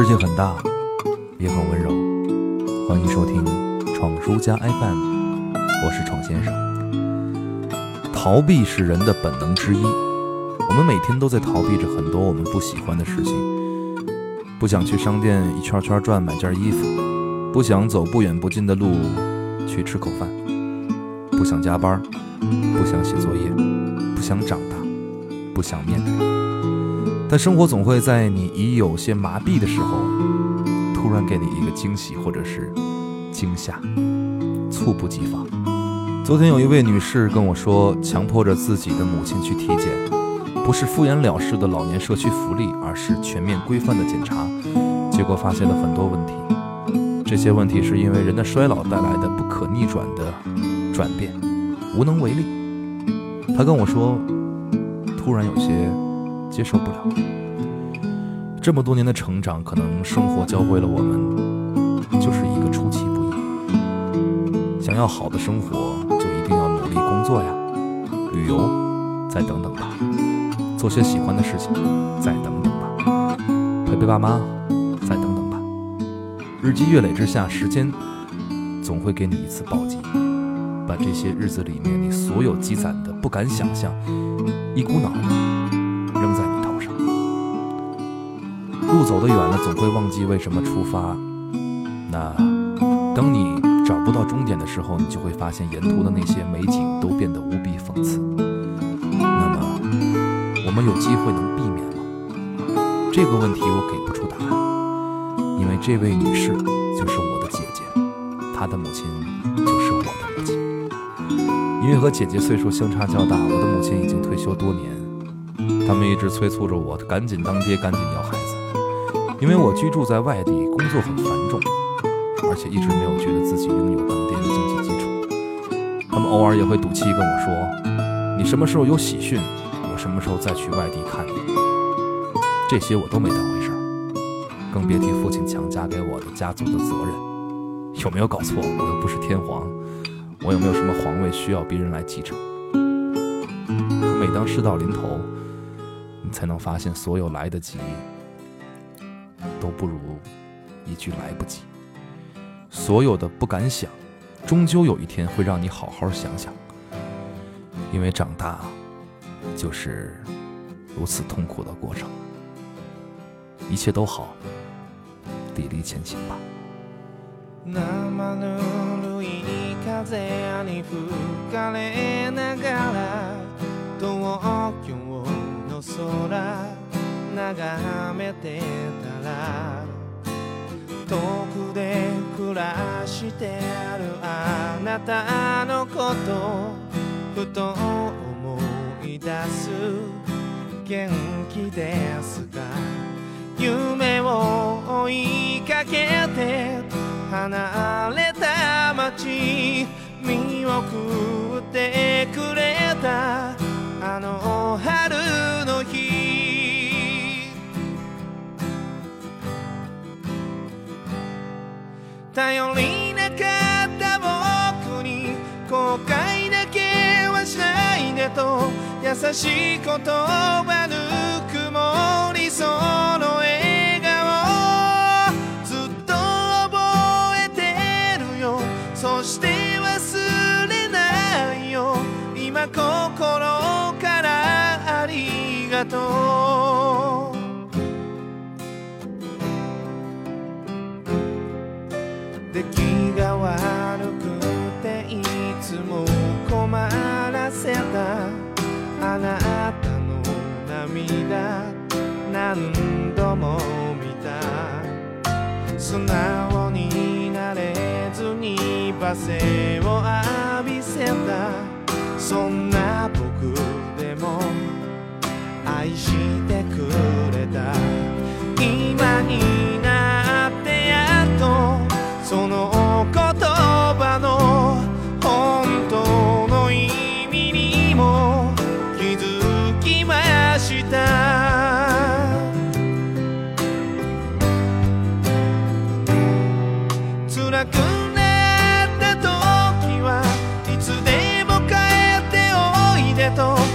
世界很大，也很温柔。欢迎收听《闯书家 FM》，我是闯先生。逃避是人的本能之一，我们每天都在逃避着很多我们不喜欢的事情：不想去商店一圈圈转买件衣服，不想走不远不近的路去吃口饭，不想加班，不想写作业，不想长大，不想面对。但生活总会在你已有些麻痹的时候，突然给你一个惊喜，或者是惊吓，猝不及防。昨天有一位女士跟我说，强迫着自己的母亲去体检，不是敷衍了事的老年社区福利，而是全面规范的检查，结果发现了很多问题。这些问题是因为人的衰老带来的不可逆转的转变，无能为力。她跟我说，突然有些。接受不了，这么多年的成长，可能生活教会了我们，就是一个出其不意。想要好的生活，就一定要努力工作呀。旅游，再等等吧。做些喜欢的事情，再等等吧。陪陪爸妈，再等等吧。日积月累之下，时间总会给你一次暴击，把这些日子里面你所有积攒的不敢想象，一股脑。路走得远了，总会忘记为什么出发。那等你找不到终点的时候，你就会发现沿途的那些美景都变得无比讽刺。那么，我们有机会能避免吗？这个问题我给不出答案，因为这位女士就是我的姐姐，她的母亲就是我的母亲。因为和姐姐岁数相差较大，我的母亲已经退休多年，他们一直催促着我赶紧当爹，赶紧要孩。因为我居住在外地，工作很繁重，而且一直没有觉得自己拥有当地的经济基础。他们偶尔也会赌气跟我说：“你什么时候有喜讯，我什么时候再去外地看你。”这些我都没当回事儿，更别提父亲强加给我的家族的责任。有没有搞错？我又不是天皇，我有没有什么皇位需要别人来继承？可每当事到临头，你才能发现所有来得及。都不如一句“来不及”。所有的不敢想，终究有一天会让你好好想想。因为长大，就是如此痛苦的过程。一切都好，砥砺前行吧。な遠くで暮らしてるあなたのことふと思い出す元気ですか夢を追いかけて離れた街見送ってくれたあの春頼りなかった僕に後悔だけはしないでと優しい言葉ぬくもりその笑顔ずっと覚えてるよそして忘れないよ今心からありがとう何度も見た素直になれずに罵声を浴びせたそんな僕でも愛し ¡Gracias!